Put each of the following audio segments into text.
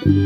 Selamat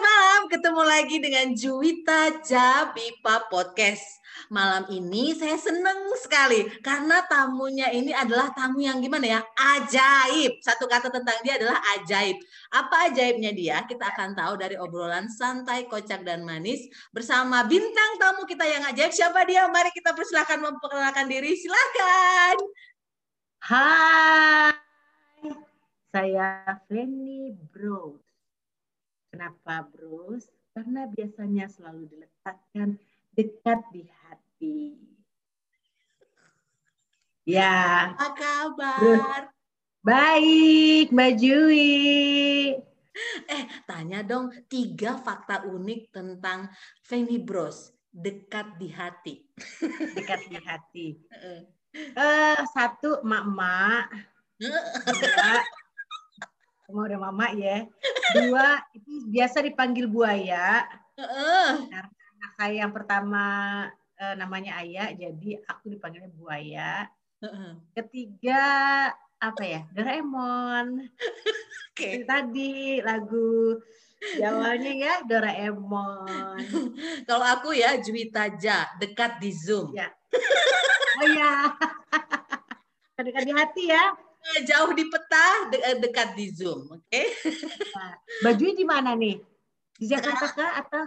malam, ketemu lagi dengan Juwita Jabipa Podcast. Malam ini saya seneng sekali karena tamunya ini adalah tamu yang gimana ya? Ajaib. Satu kata tentang dia adalah ajaib. Apa ajaibnya dia? Kita akan tahu dari obrolan santai, kocak dan manis bersama bintang tamu kita yang ajaib. Siapa dia? Mari kita persilahkan memperkenalkan diri. Silakan. Hai, saya Feni Bros. Kenapa Bros? Karena biasanya selalu diletakkan dekat di hati. Ya, Apa kabar? baik Mbak Jui. Eh, tanya dong tiga fakta unik tentang Feni Bros. Dekat di hati. Dekat di hati. Eh, satu emak-emak. Semua udah mama ya. Dua, itu biasa dipanggil buaya. Heeh. Anak saya yang pertama eh, namanya Ayah, jadi aku dipanggilnya buaya. Heeh. Ketiga apa ya? Doraemon. Oke. Itu tadi lagu awalnya ya Doraemon. Kalau aku ya Juwita Ja, dekat di Zoom. Ya. Oh ya. Dekat di hati ya. Eh, Jauh di peta, de- eh, dekat di Zoom. Oke. Baju di mana nih? Di Jakarta kah atau?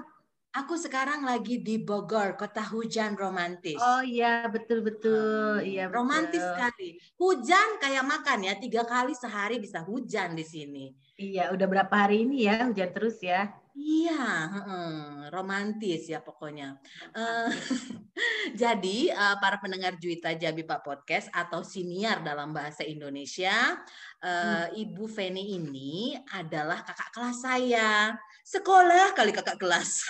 Aku sekarang lagi di Bogor, kota hujan romantis. Oh iya betul betul. Iya betul. romantis sekali. Hujan kayak makan ya, tiga kali sehari bisa hujan di sini. Iya, udah berapa hari ini ya hujan terus ya. Iya, heeh, romantis ya pokoknya. Eh, jadi eh, para pendengar Juwita Jabipa Podcast atau siniar dalam bahasa Indonesia, eh, Ibu Feni ini adalah kakak kelas saya. Sekolah kali kakak kelas.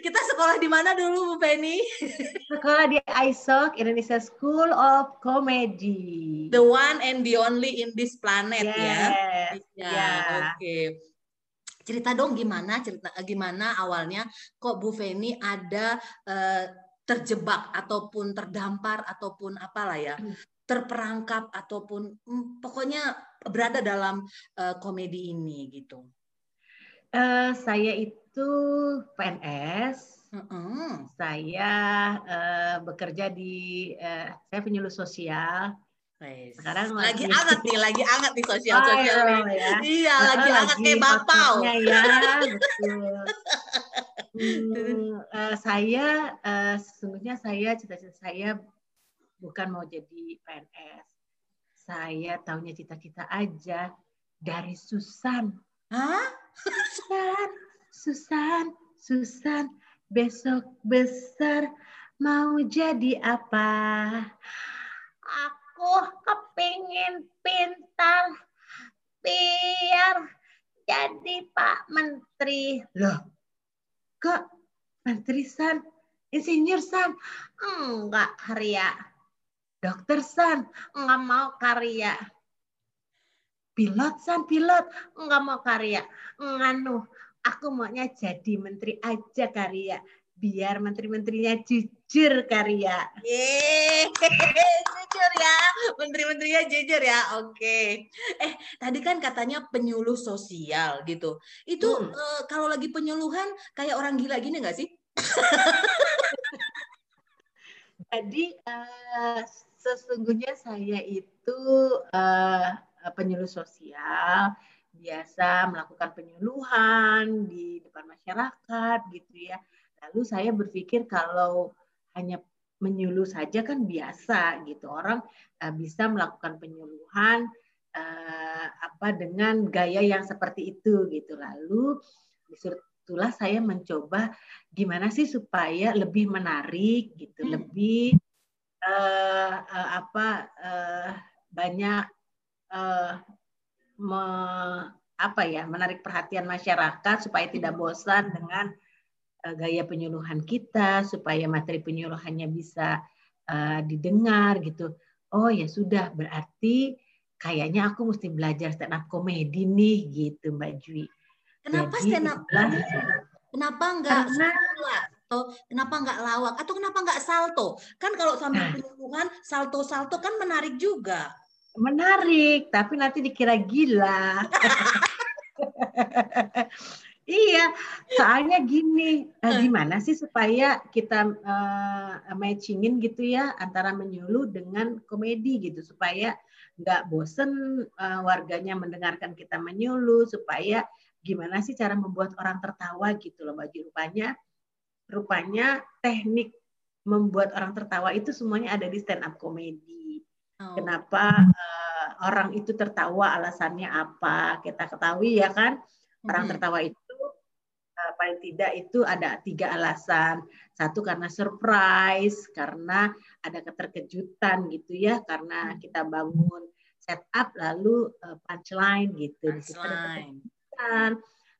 Kita sekolah di mana dulu Bu Feni? Sekolah di ISOC Indonesia School of Comedy. The one and the only in this planet ya. Yes. Ya, Ya. oke. Cerita dong gimana cerita gimana awalnya kok Bu Feni ada eh, terjebak ataupun terdampar ataupun apalah ya, Hmm. Terperangkap ataupun hmm, pokoknya berada dalam eh, komedi ini gitu. Eh, saya itu PNS. Heeh. Saya eh, bekerja di eh, saya penyuluh sosial. Sekarang lagi lagi- hangat nih, lagi hangat nih sosial sosial ya. Iya, lagi Eh, hangat kayak bapau. ya, betul. Hmm, eh, saya eh, sesungguhnya saya cita-cita saya bukan mau jadi PNS. Saya tahunya cita-cita aja dari Susan. Hah? Susan, Susan, Susan, besok besar mau jadi apa? Aku kepingin pintar biar jadi Pak Menteri. Loh, kok Menteri San? Insinyur San? Enggak, Karya. Dokter San? Enggak mau karya. Pilot San, pilot? Enggak mau karya. Nganu, aku maunya jadi menteri aja karya. Biar menteri-menterinya jujur karya. Yeay, jujur ya, menteri-menterinya jujur ya. Oke. Eh, tadi kan katanya penyuluh sosial gitu. Itu Hmm. eh, kalau lagi penyuluhan kayak orang gila gini nggak sih? Jadi eh, sesungguhnya saya itu eh, penyuluh sosial, biasa melakukan penyuluhan di depan masyarakat gitu ya. Lalu saya berpikir kalau hanya menyuluh saja kan biasa gitu orang eh, bisa melakukan penyuluhan eh, apa dengan gaya yang seperti itu gitu. Lalu di situlah saya mencoba gimana sih supaya lebih menarik gitu, Hmm. lebih eh, eh, apa eh, banyak eh, me- apa ya menarik perhatian masyarakat supaya tidak bosan dengan eh, gaya penyuluhan kita, supaya materi penyuluhannya bisa eh, didengar gitu. oh ya sudah berarti kayaknya aku mesti belajar stand up comedy nih gitu Mbak Jui. Kenapa Jadi, stand up? Kenapa nggak Karena- salto? Atau kenapa nggak lawak? Atau kenapa nggak salto? Kan kalau sambil Nah. salto-salto kan menarik juga. menarik, tapi nanti dikira gila. iya, soalnya gini, eh, Hmm. gimana sih supaya kita eh, matchingin gitu ya antara menyuluh dengan komedi gitu supaya nggak bosen eh, warganya mendengarkan kita menyuluh supaya gimana sih cara membuat orang tertawa gitu loh bagi rupanya rupanya teknik membuat orang tertawa itu semuanya ada di stand up comedy. Oh. Kenapa eh, orang itu tertawa alasannya apa? Kita ketahui ya kan orang Mm-mm. tertawa itu eh, paling tidak itu ada tiga alasan. Satu karena surprise, karena ada keterkejutan gitu ya, karena Hmm. kita bangun setup lalu eh, punchline gitu. Punchline. Keterkejutan.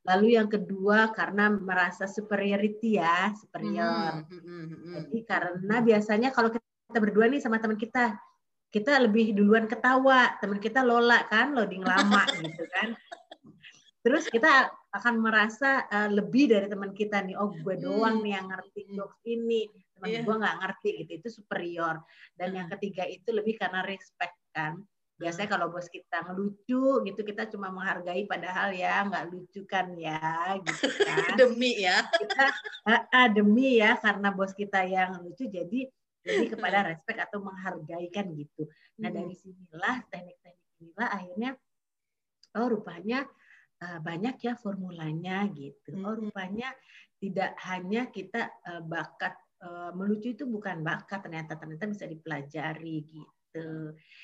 Lalu yang kedua karena merasa superiority ya, superior. Mm. Jadi karena biasanya kalau kita berdua nih sama teman kita, kita lebih duluan ketawa, teman kita Lola kan, loading lama gitu kan. Terus kita akan merasa eh, lebih dari teman kita nih, oh gue doang nih yang ngerti jokes ini, teman Iya. gue nggak ngerti gitu, itu superior. Dan yang ketiga itu lebih karena respect kan. Biasanya kalau bos kita ngelucu gitu, kita cuma menghargai padahal ya nggak lucu kan ya, gitu kan Demi ya. kita ah, ah, demi ya karena bos kita yang lucu jadi jadi kepada respect atau menghargai kan gitu. Nah dari sinilah teknik-teknik inilah akhirnya oh rupanya eh, banyak ya formulanya gitu. Oh Mm. rupanya tidak hanya kita eh, bakat eh, melucu itu bukan bakat ternyata ternyata bisa dipelajari gitu.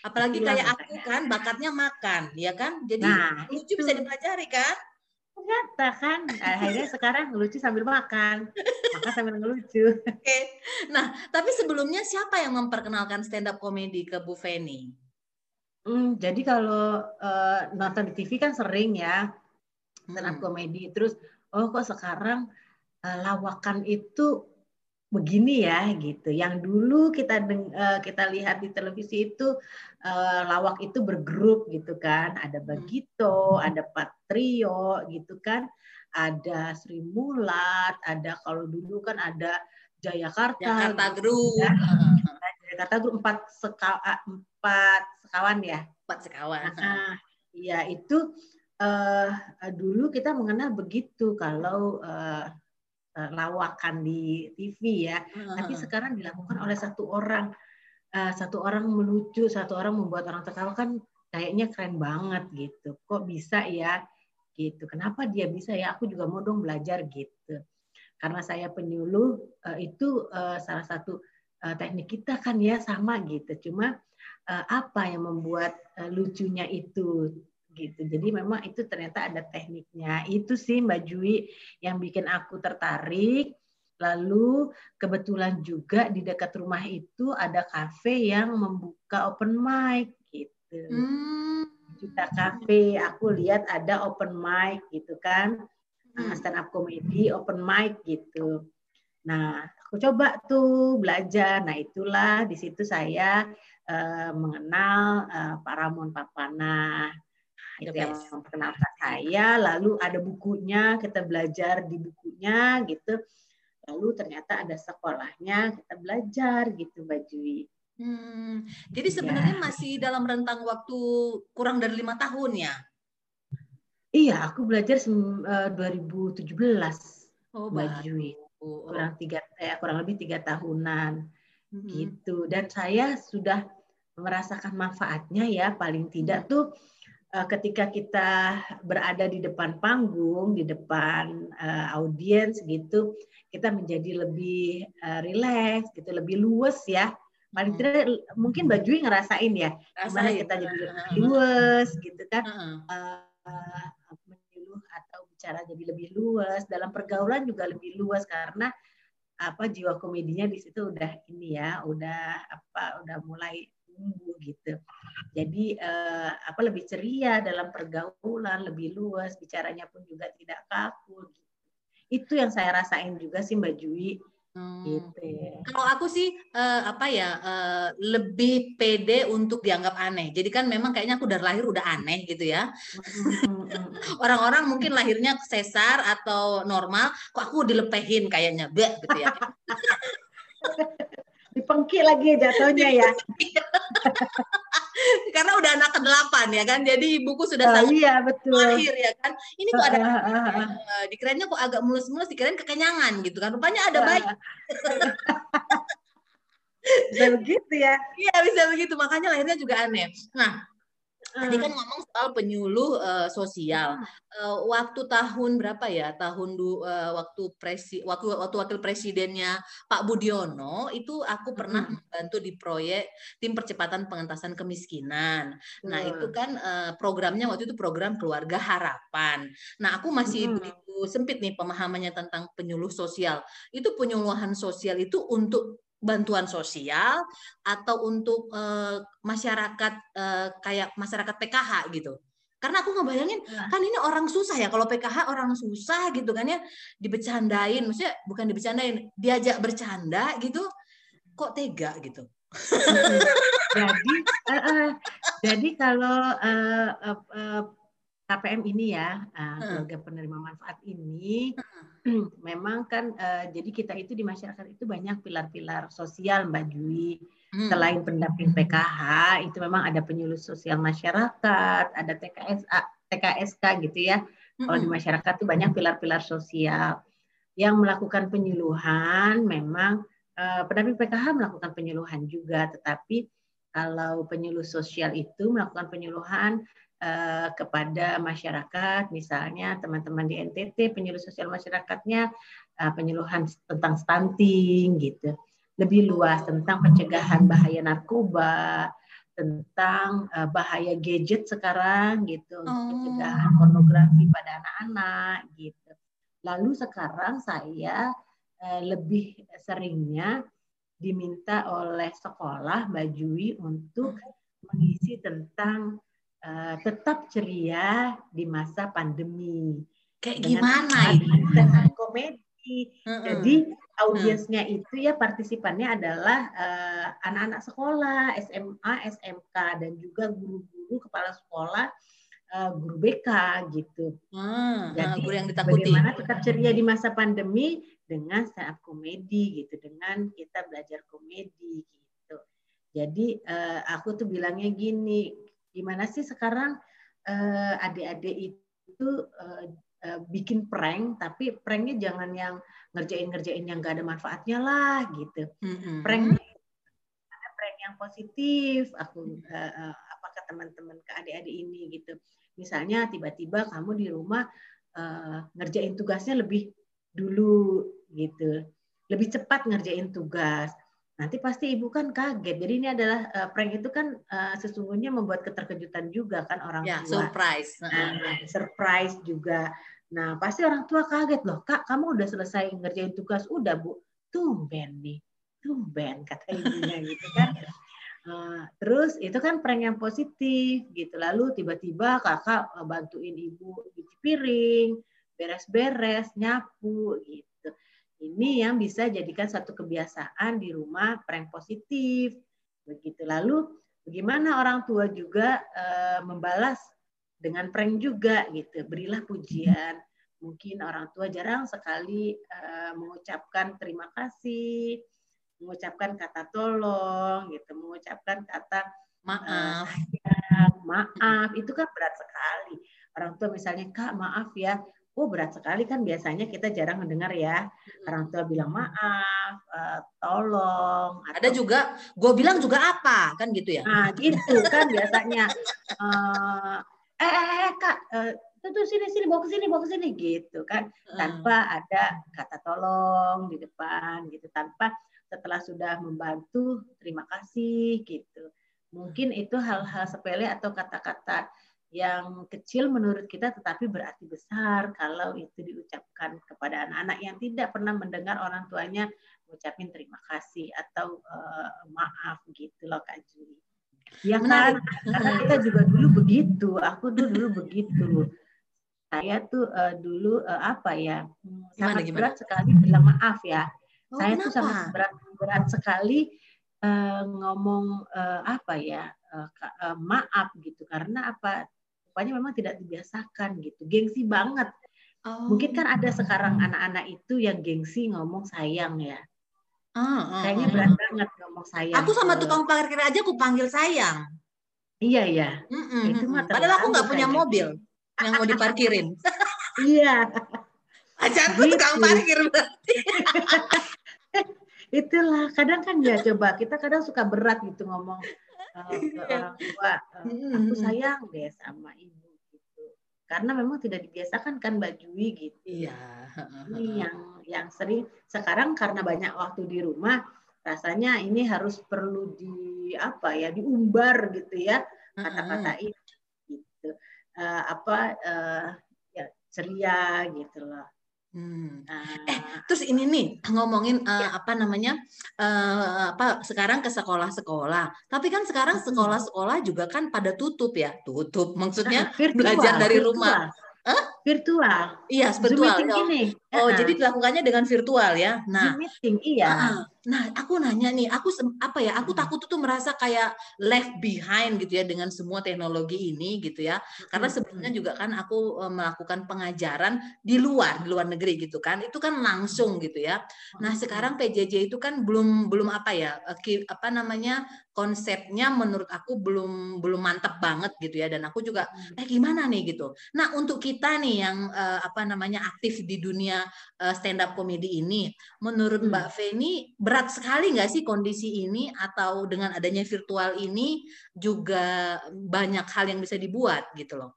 Apalagi Itulah kayak aku kan, bakatnya makan, ya kan? Jadi Nah, lucu itu. bisa dipelajari kan? Ternyata kan akhirnya sekarang ngelucu sambil makan, makan sambil ngelucu. Oke. Nah, tapi sebelumnya siapa yang memperkenalkan stand up comedy ke Bu Feni? Hmm, jadi kalau eh, nonton di TV kan sering ya stand up Hmm. comedy. Terus oh kok sekarang eh, lawakan itu begini ya gitu. Yang dulu kita eh, kita lihat di televisi itu eh, lawak itu bergrup gitu kan. Ada Bagito, ada Patrio gitu kan. Ada Sri Mulat, ada kalau dulu kan ada Jayakarta. Jakarta gitu Group. ya. Heeh. Jakarta Group empat seka- ah, empat sekawan ya. Empat sekawan. Nah, ya itu eh, dulu kita mengenal begitu kalau eh, eh, lawakan di TV ya. Tapi Heeh. sekarang dilakukan oleh satu orang, Eh, satu orang melucu, satu orang membuat orang tertawa kan kayaknya keren banget gitu. Kok bisa ya? Gitu. Kenapa dia bisa ya? Aku juga mau dong belajar gitu. Karena saya penyuluh eh, itu eh, salah satu eh, teknik kita kan ya sama gitu. Cuma eh, apa yang membuat eh, lucunya itu gitu. Jadi memang itu ternyata ada tekniknya. Itu sih Mbak Jui yang bikin aku tertarik. Lalu kebetulan juga di dekat rumah itu ada kafe yang membuka open mic gitu. Hmm. Juta Cafe, aku lihat ada open mic gitu kan. Hmm. stand up comedy open mic gitu. Nah, aku coba tuh belajar. Nah, itulah di situ saya eh, mengenal eh, Pak Ramon Papana. Itu yang memperkenalkan saya. Lalu ada bukunya, kita belajar di bukunya gitu. Lalu ternyata ada sekolahnya, kita belajar gitu Mbak Jui. Hmm. Jadi Iya. sebenarnya masih dalam rentang waktu kurang dari lima tahun ya? Iya, aku belajar sem- eh, 2017 Oh, Mbak. Jui. Oh, Kurang tiga, eh, kurang lebih tiga tahunan. mhm. gitu dan saya sudah merasakan manfaatnya ya paling tidak tuh eh, ketika kita berada di depan panggung di depan eh, audiens gitu kita menjadi lebih eh, rileks gitu lebih luwes ya. Paling Hmm. tidak mungkin Mbak Jui ngerasain ya gimana kita jadi lebih luwes gitu kan. Eh, menyuluh atau bicara jadi lebih luas dalam pergaulan juga lebih luas karena apa jiwa komedinya di situ udah ini ya udah apa udah mulai tumbuh gitu jadi eh, apa lebih ceria dalam pergaulan lebih luas bicaranya pun juga tidak kaku gitu. itu yang saya rasain juga sih Mbak Jui Hmm. gitu. Kalau aku sih eh, apa ya eh, lebih pede untuk dianggap aneh. Jadi kan memang kayaknya aku dari lahir udah aneh gitu ya. Orang-orang mungkin lahirnya sesar atau normal, kok aku dilepehin kayaknya, Bleh, gitu ya. Dipengki lagi jatuhnya ya. Karena udah anak ke-8 ya kan. Jadi ibuku sudah Oh, sangat iya betul. lahir ya kan. Ini kok ada dikirainnya kok agak mulus-mulus, dikirain kekenyangan gitu kan. Rupanya ada bayi. Bisa begitu ya. Iya bisa begitu. Makanya lahirnya juga aneh. Nah, tadi kan ngomong soal penyuluh eh, sosial. Eh, waktu tahun berapa ya? Tahun du, eh, waktu presi waktu waktu wakil presidennya Pak Budiono itu aku pernah Mm-mm. membantu di proyek tim percepatan pengentasan kemiskinan. Nah, itu kan eh, programnya waktu itu program Keluarga Harapan. Nah, aku masih Mm-mm. begitu sempit nih pemahamannya tentang penyuluh sosial. Itu penyuluhan sosial itu untuk bantuan sosial atau untuk eh, masyarakat eh, kayak masyarakat PKH gitu. Karena aku ngebayangin Nah. kan ini orang susah ya kalau PKH orang susah gitu kan ya dibecandain, maksudnya bukan dibecandain, diajak bercanda gitu, kok tega gitu. Jadi, eh, eh, jadi kalau eh, eh, KPM ini ya, eh, keluarga penerima manfaat ini, memang kan eh, jadi kita itu di masyarakat itu banyak pilar-pilar sosial Mbak Jui. Hmm. Selain pendamping PKH, itu memang ada penyuluh sosial masyarakat, ada TKSA, TKSK gitu ya. Kalau di masyarakat itu banyak pilar-pilar sosial yang melakukan penyuluhan. Memang eh, pendamping PKH melakukan penyuluhan juga, tetapi kalau penyuluh sosial itu melakukan penyuluhan eh, kepada masyarakat, misalnya teman-teman di NTT penyuluh sosial masyarakatnya eh, penyuluhan tentang stunting gitu, lebih luas tentang pencegahan bahaya narkoba, tentang eh, bahaya gadget sekarang gitu, untuk Oh. pencegahan pornografi pada anak-anak gitu. Lalu sekarang saya lebih seringnya diminta oleh sekolah Mbak Jui untuk mengisi tentang eh, tetap ceria di masa pandemi. Kayak Dengan gimana ini? up komedi. Mm-mm. Jadi audiensnya itu ya partisipannya adalah eh, anak-anak sekolah, SMA, SMK dan juga guru-guru kepala sekolah, eh, guru BK gitu. Ah, Jadi guru yang ditakuti. bagaimana tetap ceria di masa pandemi dengan stand up komedi gitu, dengan kita belajar komedi gitu. Jadi eh, aku tuh bilangnya gini, gimana sih sekarang eh, adik-adik itu eh, eh, bikin prank, tapi pranknya jangan yang ngerjain-ngerjain yang gak ada manfaatnya lah gitu. Mm-mm. Prank ada prank yang positif. Aku eh, apa ke teman-teman ke adik-adik ini gitu. Misalnya tiba-tiba kamu di rumah ngerjain tugasnya lebih dulu gitu. Lebih cepat ngerjain tugas. Nanti pasti ibu kan kaget. Jadi ini adalah eh, prank itu kan eh, sesungguhnya membuat keterkejutan juga kan orang Ya, tua. surprise. Ah. Nah, surprise juga. Nah, pasti orang tua kaget loh, Kak, kamu udah selesai ngerjain tugas, udah Bu. Tumben nih, tumben kata ibunya gitu kan. Eh, terus itu kan prank yang positif gitu. Lalu tiba-tiba kakak bantuin ibu cuci piring, beres-beres, nyapu gitu. Ini yang bisa jadikan satu kebiasaan di rumah prank positif. Begitu. Lalu bagaimana orang tua juga eh, membalas dengan prank juga gitu. Berilah pujian. Mungkin orang tua jarang sekali eh, mengucapkan terima kasih, mengucapkan kata tolong gitu, mengucapkan kata Maaf. sayang, maaf. Itu kan berat sekali. Orang tua misalnya, "Kak, maaf ya." Oh, berat sekali kan biasanya kita jarang mendengar ya. Orang tua bilang maaf, eh, tolong Ada juga, gue bilang juga apa, kan gitu ya? Nah, gitu kan biasanya. Eh, eh, eh, Kak, eh, tuh, tuh sini sini bawa ke sini bawa ke sini gitu kan tanpa ada kata tolong di depan gitu tanpa setelah sudah membantu terima kasih gitu mungkin itu hal-hal sepele atau kata-kata yang kecil menurut kita tetapi berarti besar kalau itu diucapkan kepada anak-anak yang tidak pernah mendengar orang tuanya mengucapin terima kasih atau eh, maaf gitu loh Kak Juli. Ya kan? Menarik. Karena kita juga dulu begitu. Aku tuh dulu begitu. Saya tuh eh, dulu eh, apa ya? hmm, Gimana, sangat gimana? berat sekali bilang maaf ya. Oh, saya tuh kenapa? sangat berat berat sekali eh, ngomong eh, apa ya ka- eh, maaf gitu karena apa rupanya memang tidak dibiasakan gitu gengsi banget Oh. mungkin kan ada sekarang anak-anak itu yang gengsi ngomong sayang ya ah, kayaknya ah, berat ah. banget ngomong sayang Aku sama tukang parkir aja aku panggil sayang. iya ya Mm-mm, Itu mah mm-mm. Padahal aku nggak punya mobil yang mau diparkirin. iya Pacarku Gitu. tukang parkir. itulah kadang kan ya coba kita kadang suka berat gitu ngomong uh, ke Iya. orang tua uh, Mm-mm. aku sayang deh sama ibu gitu karena memang tidak dibiasakan kan Mbak Jui gitu Iya. ini yang yang sering sekarang karena banyak waktu di rumah rasanya ini harus perlu di apa ya diumbar gitu ya kata-kata ini gitu Eh, apa eh, ya ceria gitu loh Hmm. Eh, Terus ini nih ngomongin eh, Ya. apa namanya eh, apa sekarang ke sekolah-sekolah. Tapi kan sekarang sekolah-sekolah juga kan pada tutup ya. Tutup maksudnya virtual, belajar dari virtual. rumah. Hah? Virtual iya Zoom virtual. meeting Oh, ini oh, Uh-uh. jadi dilakukannya dengan virtual ya. Nah, Zoom meeting iya Ah, Nah, aku nanya nih, aku apa ya? Aku takut tuh merasa kayak left behind gitu ya dengan semua teknologi ini gitu ya. Karena sebelumnya juga kan aku eh, melakukan pengajaran di luar, di luar negeri gitu kan. Itu kan langsung gitu ya. Nah, sekarang PJJ itu kan belum belum apa ya? eh, apa namanya? konsepnya menurut aku belum belum mantap banget gitu ya dan aku juga eh gimana nih gitu. Nah, untuk kita nih yang eh, apa namanya aktif di dunia stand up comedy ini, menurut Hmm. Mbak Feni berat sekali nggak sih kondisi ini atau dengan adanya virtual ini juga banyak hal yang bisa dibuat gitu loh.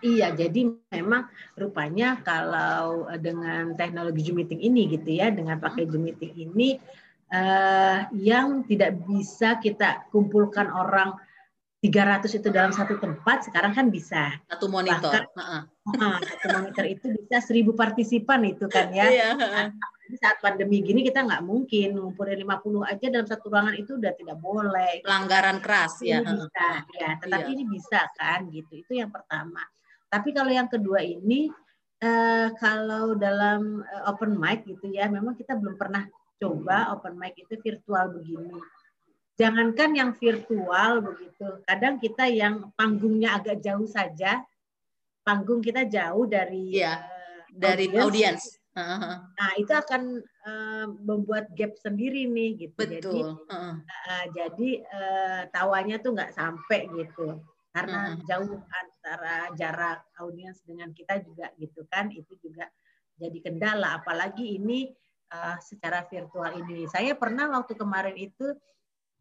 Iya, jadi memang rupanya kalau eh, dengan teknologi Zoom meeting ini gitu ya, dengan pakai Zoom meeting ini eh, yang tidak bisa kita kumpulkan orang 300 itu dalam satu tempat, sekarang kan bisa. Satu monitor. Bahkan- Heeh. Ah, satu monitor itu bisa 1000 partisipan itu kan ya. Iya, heeh. Jadi saat pandemi gini kita nggak mungkin ngumpulin 50 aja dalam satu ruangan itu udah tidak boleh. pelanggaran keras ya. ini heeh. bisa ya tetapi Iya. ini bisa kan gitu itu yang pertama tapi kalau yang kedua ini eh, kalau dalam eh, open mic gitu ya memang kita belum pernah coba open mic itu virtual begini jangankan yang virtual begitu kadang kita yang panggungnya agak jauh saja panggung kita jauh dari Iya, eh, Dari audiens. Nah itu akan eh, membuat gap sendiri nih gitu jadi Betul. heeh. Uh, jadi uh, tawanya tuh nggak sampai gitu karena Mhm. jauh antara jarak audiens dengan kita juga gitu kan itu juga jadi kendala apalagi ini uh, secara virtual ini saya pernah waktu kemarin itu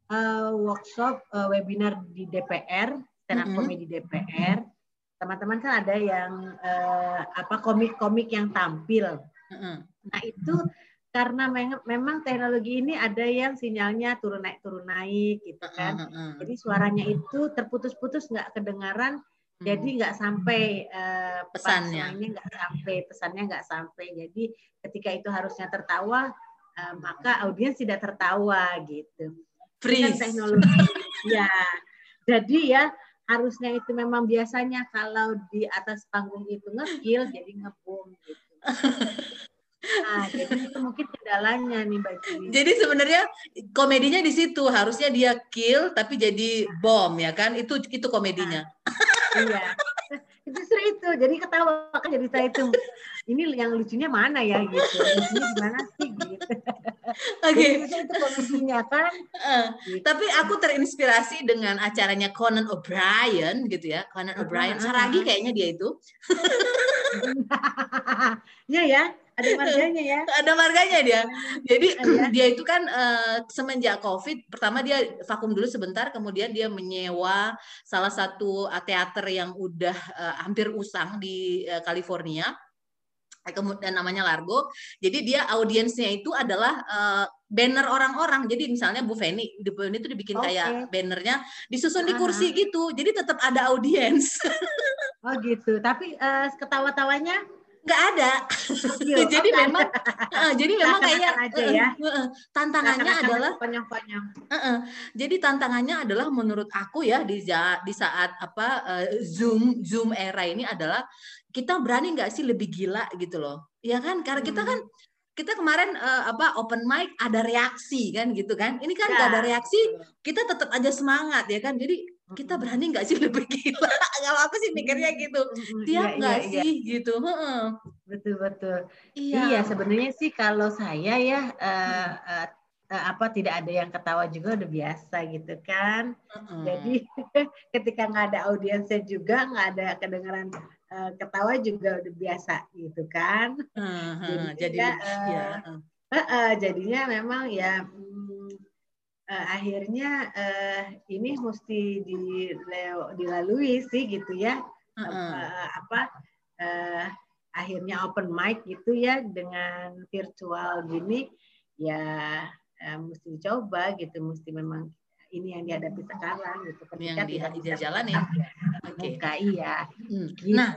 uh, workshop uh, webinar di DPR stand up Mhm. comedy DPR teman-teman kan ada yang uh, apa komik-komik yang tampil Heeh. Nah itu karena meng- memang teknologi ini ada yang sinyalnya turun naik turun naik gitu kan. Heeh, heeh. Jadi suaranya itu terputus-putus nggak kedengaran. Hmm. Jadi nggak sampai eh, Pesannya. nggak sampai pesannya nggak sampai. Jadi ketika itu harusnya tertawa eh, maka audiens tidak tertawa gitu. Dengan freeze. teknologi. ya. Jadi ya harusnya itu memang biasanya kalau di atas panggung itu ngekill jadi ngebom gitu. Nah, jadi itu mungkin kendalanya nih Mbak Jui. Jadi sebenarnya komedinya di situ harusnya dia kill tapi jadi bom ya kan itu itu komedinya. Iya. Justru itu, jadi ketawa kan jadi saya itu. Ini yang lucunya mana ya gitu. Lucunya di mana sih gitu. Oke. Jadi justru itu komedinya kan. Gitu. tapi aku terinspirasi dengan acaranya Conan O'Brien gitu ya. Conan Ah, O'Brien ah, Saragi ah. kayaknya dia itu. Iya ya, ada marganya ya. Ada marganya dia. Jadi Iya. dia itu kan eh, semenjak Covid pertama dia vakum dulu sebentar kemudian dia menyewa salah satu teater yang udah eh, hampir usang di eh, California. Eh, Kemudian namanya Largo. Jadi dia audiensnya itu adalah eh, banner orang-orang. Jadi misalnya Bu Feni, di Bu Feni itu dibikin Oke. kayak bannernya disusun di Aha. kursi gitu. Jadi tetap ada audiens. Oh gitu. Tapi eh, ketawa-tawanya nggak ada. Jadi Oh, nggak memang, eh, jadi memang Seakan-akan kayak aja ya. eh, eh, tantangannya adalah konyol-konyol. Heeh. Jadi tantangannya adalah menurut aku ya di ja- di saat apa eh, Zoom Zoom era ini adalah kita berani nggak sih lebih gila gitu loh. Ya kan? Karena kita Hmm. kan kita kemarin eh, apa open mic ada reaksi kan gitu kan. Ini kan nggak Ya. ada reaksi, kita tetap aja semangat ya kan. Jadi kita berani nggak sih lebih gila? Kalau aku sih mikirnya gitu. Mm-mm, Tiap iya, nggak iya, iya. sih gitu. Heeh. Betul betul. Iya. Iya, sebenarnya sih kalau saya ya eh, eh, apa tidak ada yang ketawa juga udah biasa gitu kan. Heeh. Jadi ketika nggak ada audiensnya juga nggak ada kedengaran eh, ketawa juga udah biasa gitu kan. Jadi jadi ya, ya. Eh, eh, jadinya memang ya mm, eh, akhirnya eh, ini mesti dilalui sih gitu ya. Eh, apa eh, akhirnya open mic gitu ya dengan virtual gini ya eh, mesti dicoba gitu mesti memang ini yang dihadapi sekarang gitu Ini yang di- tidak bisa dijalanin. bertatap Oke. muka iya Hmm. gitu Nah,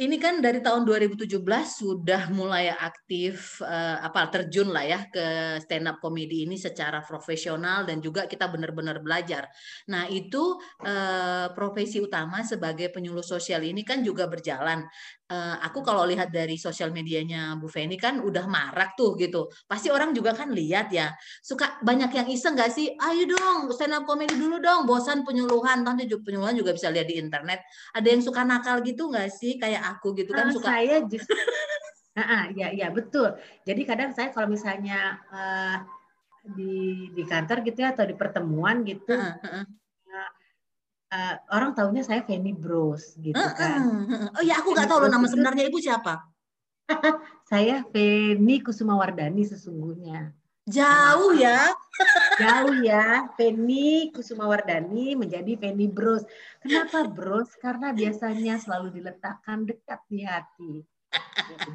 ini kan dari tahun 2017 sudah mulai aktif eh, apa terjun lah ya ke stand up comedy ini secara profesional dan juga kita benar-benar belajar. Nah, itu eh, profesi utama sebagai penyuluh sosial ini kan juga berjalan. Eh, aku kalau lihat dari sosial medianya Bu Feni kan udah marak tuh gitu. Pasti orang juga kan lihat ya. Suka banyak yang iseng nggak sih? Ayo dong stand up comedy dulu dong. Bosan penyuluhan. Nanti penyuluhan juga bisa lihat di internet ada yang suka nakal gitu nggak sih? Kayak aku gitu kan Ah, suka saya justru Ah, ah, ya ya betul. Jadi kadang saya kalau misalnya eh, di di kantor gitu ya atau di pertemuan gitu Heeh, heeh. eh, orang tahunya saya Feni Bros gitu kan. Heeh, heeh. oh ya aku nggak tahu loh nama sebenarnya ibu siapa? Saya Feni Kusumawardani sesungguhnya jauh ya. Jauh ya. Feni Kusumawardani menjadi Feni Bros. Kenapa Bros? Karena biasanya selalu diletakkan dekat di hati.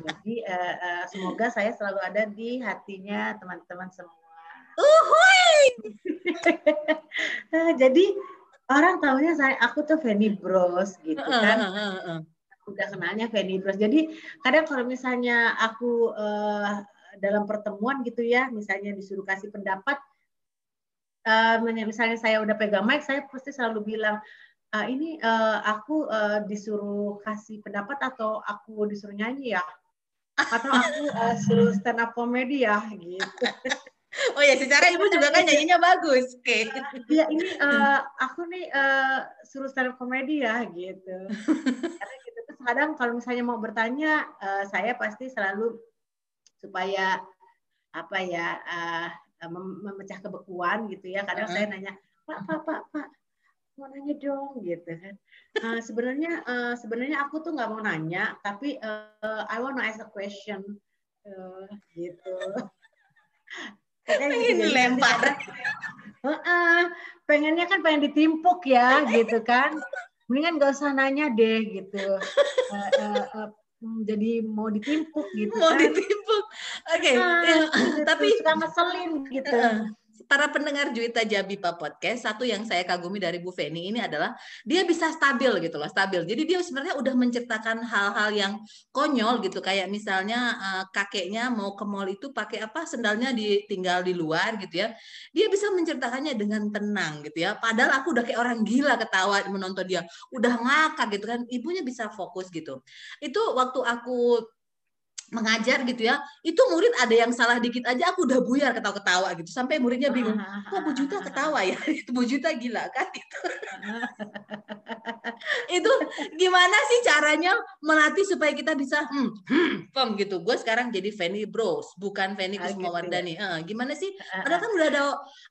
Jadi eh, eh, semoga saya selalu ada di hatinya teman-teman semua. Uhui Eh, jadi orang tahunya saya aku tuh Feni Bros gitu kan. heeh, heeh. udah kenalnya Feni Bros. Jadi kadang kalau misalnya aku eh, dalam pertemuan gitu ya, misalnya disuruh kasih pendapat, eh, misalnya saya udah pegang mic, saya pasti selalu bilang, "Ah, ini eh, aku eh, disuruh kasih pendapat atau aku disuruh nyanyi ya? Atau aku eh, suruh stand up comedy ya? Gitu. oh ya secara ibu juga kan nyanyinya bagus oke Iya ini eh, aku nih eh, suruh stand up comedy ya gitu. Karena gitu terus kadang kalau misalnya mau bertanya eh, saya pasti selalu supaya apa ya mem- memecah kebekuan gitu ya. Kadang Heeh. saya nanya pak pak pak pak mau nanya dong gitu kan. Eh, sebenarnya eh, sebenarnya aku tuh nggak mau nanya tapi eh, I want to ask a question Eh, gitu. Pengen Jadi dilempar. Heeh, pengennya kan pengen ditimpuk ya gitu kan. Mendingan gak usah nanya deh gitu. Eh, eh, eh, hmm, jadi mau ditimpuk gitu mau kan. ditimpuk oke Ah, Eh, gitu, tapi suka ngeselin gitu. Heeh. para pendengar Juwita Jabipa podcast satu yang saya kagumi dari Bu Feni ini adalah dia bisa stabil gitu loh stabil. Jadi dia sebenarnya udah menciptakan hal-hal yang konyol gitu kayak misalnya eh, kakeknya mau ke mall itu pakai apa sendalnya ditinggal di luar gitu ya. Dia bisa menceritakannya dengan tenang gitu ya. Padahal aku udah kayak orang gila ketawa menonton dia. Udah ngakak gitu kan ibunya bisa fokus gitu. Itu waktu aku mengajar gitu ya itu murid ada yang salah dikit aja aku udah buyar ketawa-ketawa gitu. Sampai muridnya bingung kok Bu Juta ketawa ya? Itu Bu Juta gila kan? Gitu. Itu gimana sih caranya melatih supaya kita bisa hmm, hmm, pem gitu. Gue sekarang jadi Fanny Bros bukan Fanny Ah, gitu Kusumawardani Eh, gimana sih? Heeh. Padahal kan udah ada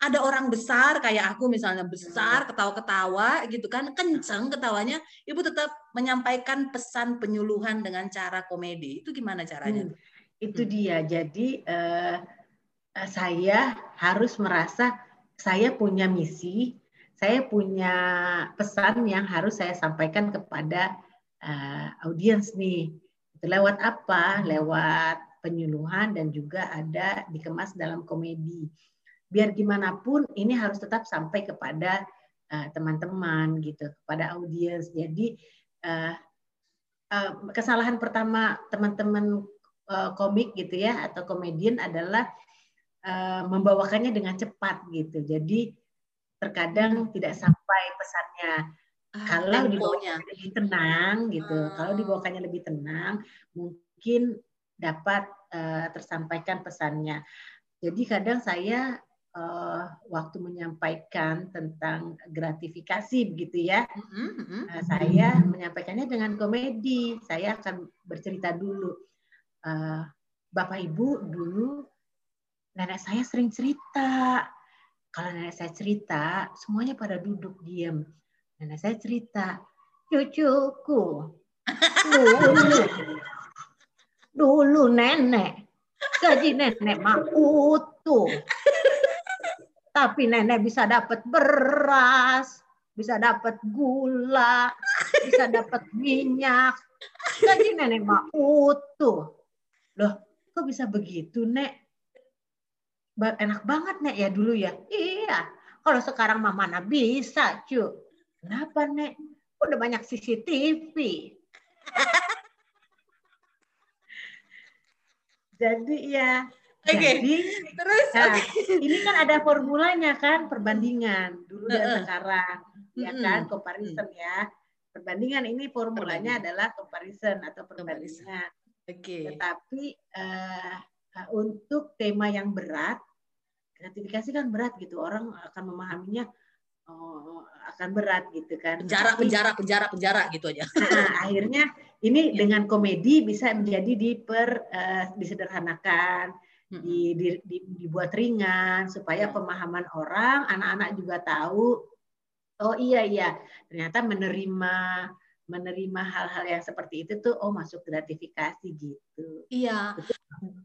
ada orang besar kayak aku misalnya besar ketawa-ketawa gitu kan kenceng ketawanya ibu tetap menyampaikan pesan penyuluhan dengan cara komedi itu gimana caranya? Hmm, Itu dia. Jadi eh, saya harus merasa saya punya misi, saya punya pesan yang harus saya sampaikan kepada eh, audiens nih. Lewat apa? Lewat penyuluhan dan juga ada dikemas dalam komedi. Biar gimana pun ini harus tetap sampai kepada eh, teman-teman gitu, kepada audiens. Jadi eh, eh, kesalahan pertama teman-teman eh, komik gitu ya atau komedian adalah eh, membawakannya dengan cepat gitu. Jadi terkadang tidak sampai pesannya. Ah, Kalau dibawakannya lebih tenang gitu, Ah. kalau dibawakannya lebih tenang, mungkin dapat eh, tersampaikan pesannya. Jadi kadang saya eh, waktu menyampaikan tentang gratifikasi begitu ya, mm-mm. eh, saya menyampaikannya dengan komedi. Saya akan bercerita dulu. Eh, Bapak Ibu dulu nenek saya sering cerita. Kalau nenek saya cerita, semuanya pada duduk diam. Nenek saya cerita, cucuku, dulu, dulu nenek, gaji nenek mah utuh. Tapi nenek bisa dapat beras, bisa dapat gula, bisa dapat minyak. Gaji nenek mah utuh. Loh, kok bisa begitu, Nek? Enak banget, Nek, ya dulu ya? Iya. Kalau sekarang mah mana bisa, cu. Kenapa, Nek? Udah banyak CCTV. Jadi ya, Oke. jadi Terus Nah, oke. ini kan ada formulanya kan perbandingan dulu dan Heeh. sekarang ya kan comparison ya perbandingan ini formulanya Perbandingan. adalah comparison atau perbandingan Oke. tetapi eh, eh, untuk tema yang berat gratifikasi kan berat gitu orang akan memahaminya oh, akan berat gitu kan Penjara, Tetapi, penjara, penjara, penjara gitu aja. nah, akhirnya ini Ya. dengan komedi bisa menjadi diper eh, disederhanakan. Di, di, di- dibuat ringan supaya Ya. pemahaman orang anak-anak juga tahu oh iya iya ternyata menerima menerima hal-hal yang seperti itu tuh oh masuk gratifikasi gitu Iya.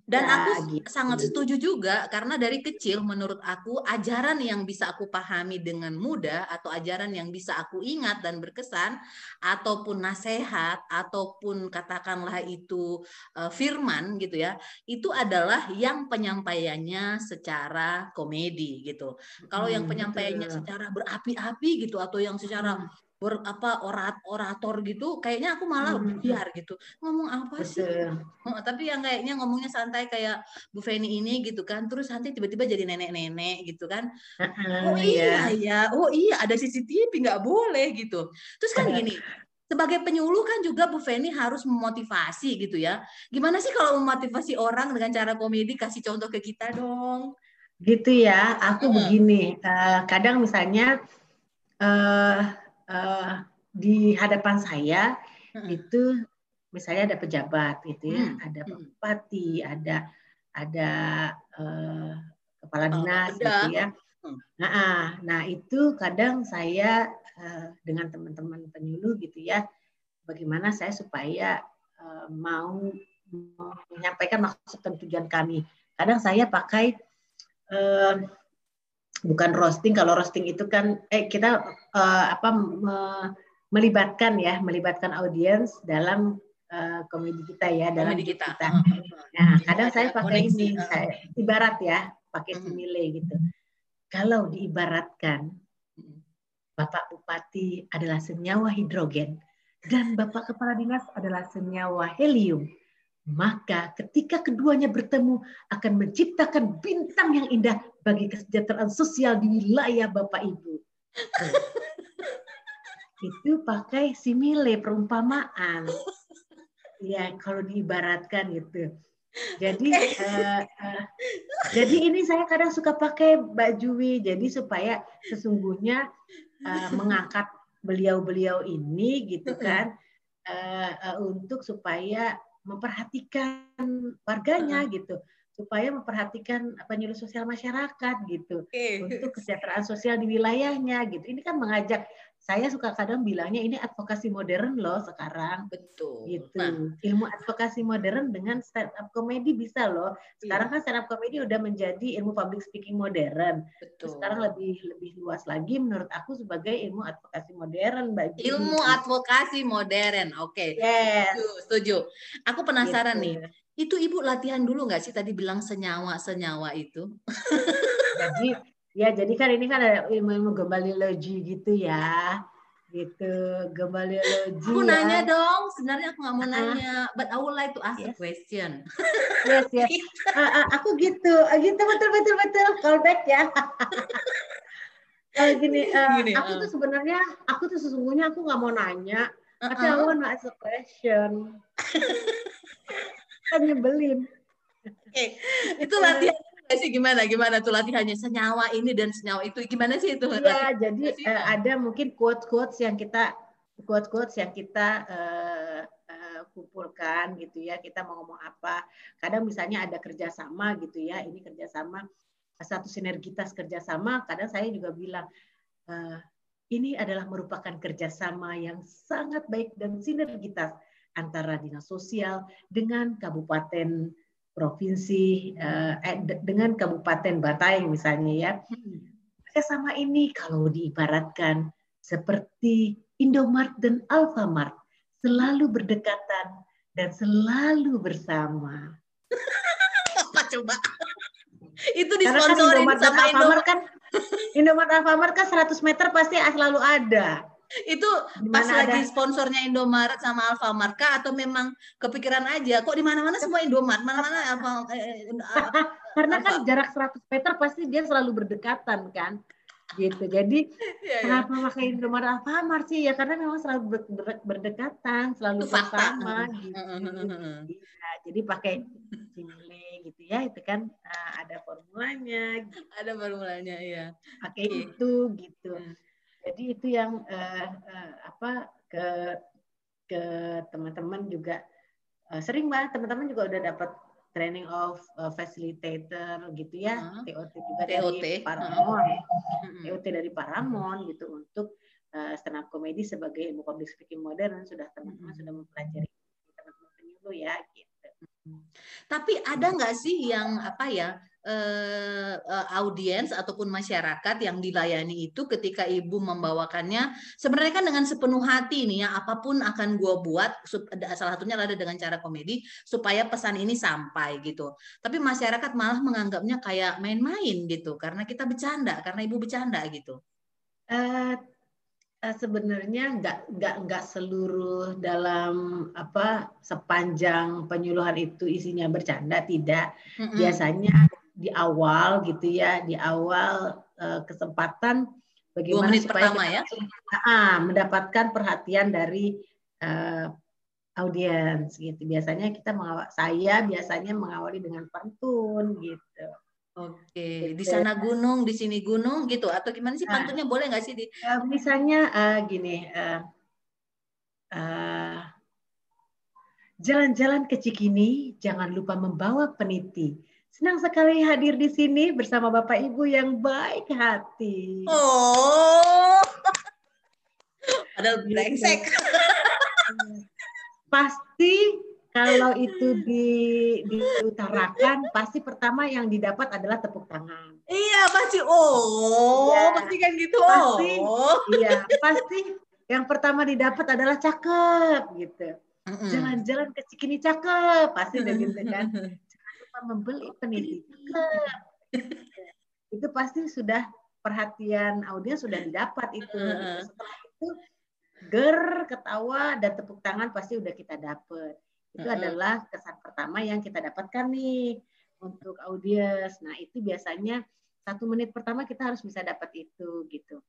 Dan Ya, aku gitu. sangat setuju juga karena dari kecil menurut aku ajaran yang bisa aku pahami dengan mudah atau ajaran yang bisa aku ingat dan berkesan ataupun nasihat ataupun katakanlah itu eh, firman gitu ya, itu adalah yang penyampaiannya secara komedi gitu. Kalau yang Hmm, penyampaiannya betul. secara berapi-api gitu atau yang secara Hmm, apa orat orator gitu kayaknya aku malah Hmm. biar gitu. Ngomong apa sih? betul Oh, tapi yang kayaknya ngomongnya santai kayak Bu Feni ini gitu kan, terus nanti tiba-tiba jadi nenek-nenek gitu kan. Oh Heeh, iya ya. ya, oh iya ada CCTV nggak boleh gitu. Terus kan gini, sebagai penyuluh kan juga Bu Feni harus memotivasi gitu ya. Gimana sih kalau memotivasi orang dengan cara komedi? Kasih contoh ke kita dong. gitu ya aku begini eh, kadang misalnya eh, eh, di hadapan saya Heeh. itu misalnya ada pejabat gitu ya, Hmm, ada hmm. bupati, ada ada eh, kepala dinas Bapeda. gitu ya. Hmm. Nah, nah itu kadang saya eh, dengan teman-teman penyuluh gitu ya, bagaimana saya supaya mau menyampaikan maksud dan tujuan kami. Kadang saya pakai bukan roasting, kalau roasting itu kan eh kita eh, apa me- melibatkan ya, melibatkan audiens dalam eh, komedi kita ya, dalam Komedi kita. kita. Heeh. Nah, Jadi kadang ada saya pakai ini, heeh. saya ibarat ya, pakai simile gitu. Kalau diibaratkan. Bapak Bupati adalah senyawa hidrogen dan Bapak Kepala Dinas adalah senyawa helium, maka ketika keduanya bertemu akan menciptakan bintang yang indah bagi kesejahteraan sosial di wilayah Bapak Ibu. Itu pakai simile perumpamaan. Ya, kalau diibaratkan gitu. Jadi eh, eh, jadi ini saya kadang suka pakai Mbak Jui jadi supaya sesungguhnya eh, mengangkat beliau-beliau ini gitu kan eh, eh, untuk supaya memperhatikan warganya gitu supaya memperhatikan penyuluh sosial masyarakat gitu Oke. untuk kesejahteraan sosial di wilayahnya gitu ini kan mengajak saya suka kadang bilangnya ini advokasi modern loh sekarang Betul. gitu Nah, ilmu advokasi modern dengan stand up comedy bisa loh sekarang kan stand up comedy udah menjadi ilmu public speaking modern betul. sekarang lebih lebih luas lagi menurut aku sebagai ilmu advokasi modern Juni. Ilmu advokasi modern. Oke. yes Setuju, setuju. Aku penasaran gitu. nih. Itu ibu latihan dulu nggak sih tadi bilang senyawa senyawa itu? jadi ya jadi kan ini kan ada ilmu-ilmu gembaliologi gitu ya gitu gembaliologi Aku ya. nanya dong. Sebenarnya aku nggak mau nanya, but I would like to ask a Yes. question. yes yes Ah, ah, aku gitu Ah, gitu betul betul betul callback ya Kalau gini, eh, Gini, aku ah. tuh sebenarnya, aku tuh sesungguhnya aku nggak mau nanya, tapi I Uh-uh. want to ask a question. kan nyebelin. Oke, itu latihan sih gimana? Gimana tuh latihannya senyawa ini dan senyawa itu gimana sih itu? Iya, jadi sih? eh, ada mungkin quote-quotes yang kita quote-quotes yang kita eh, kumpulkan gitu ya. Kita mau ngomong apa? Kadang misalnya ada kerjasama gitu ya. Ini kerjasama satu sinergitas kerjasama. Kadang saya juga bilang ini adalah merupakan kerjasama yang sangat baik dan sinergitas antara dinas sosial dengan kabupaten provinsi eh, eh, de- dengan kabupaten Bataeng misalnya ya kerjasama ini kalau diibaratkan seperti Indomart dan Alfamart selalu berdekatan dan selalu bersama. Apa coba? itu Karena kan disponsorin Indomart sama Indomart. Alfamart kan Indomart Alfamart kan 100 meter pasti selalu ada. Itu pas mana lagi ada- sponsornya Indomaret sama Alfamart kah atau memang kepikiran aja kok di mana-mana semua Indomart, mana-mana apa eh, eh, Karena kan jarak 100 meter pasti dia selalu berdekatan kan. Gitu. Jadi iya, iya. kenapa pakai Indomart Alfamart sih? Ya karena memang selalu ber- ber- berdekatan, selalu Itu fakta. bersama gitu. Iya, jadi pakai simile gitu ya, itu kan uh, ada formulanya, gitu. Ada formulanya ya. pakai Oke. itu gitu. Hmm. Jadi itu yang uh, uh, apa ke ke teman-teman juga uh, sering banget teman-teman juga udah dapat training of uh, facilitator gitu ya, Hmm. TOT juga TOT, dari. Paramon, Mm-mm. TOT dari Paramon gitu untuk uh, stand up comedy sebagai ilmu public speaking modern sudah teman-teman sudah mempelajari teman-teman penyuluh ya gitu. Tapi ada nggak sih yang apa ya eh, eh, audiens ataupun masyarakat yang dilayani itu ketika ibu membawakannya sebenarnya kan dengan sepenuh hati nih ya apa pun akan gua buat salah satunya ada dengan cara komedi supaya pesan ini sampai gitu. Tapi masyarakat malah menganggapnya kayak main-main gitu karena kita bercanda karena ibu bercanda gitu. Eh, sebenarnya nggak nggak nggak seluruh dalam apa sepanjang penyuluhan itu isinya bercanda tidak Mm-mm. biasanya di awal gitu ya di awal eh, kesempatan bagaimana menit supaya pertama ya. kita ah, mendapatkan perhatian dari eh, audiens gitu biasanya kita mengawal saya biasanya mengawali dengan pantun gitu Oke, di Gitu. sana gunung, di sini gunung gitu atau gimana sih Nah. pantunnya boleh nggak sih di Eh, misalnya eh, gini, eh, eh, jalan-jalan ke Cikini, jangan lupa membawa peniti. Senang sekali hadir di sini bersama Bapak Ibu yang baik hati. Oh. Padahal Gitu. brengsek. Pasti kalau itu di, diutarakan, pasti pertama yang didapat adalah tepuk tangan. Iya, pasti. Oh, Iya. pasti kan gitu. Pasti. Oh. Iya, pasti yang pertama didapat adalah cakep gitu. Jalan-jalan ke Cikini cakep, pasti udah gitu kan. membeli peniti cakep. itu pasti sudah perhatian audiens sudah didapat itu. Heeh. Setelah itu ger, ketawa dan tepuk tangan pasti udah kita dapet. Itu adalah kesan pertama yang kita dapatkan nih untuk audiens. Nah itu biasanya satu menit pertama kita harus bisa dapat itu gitu.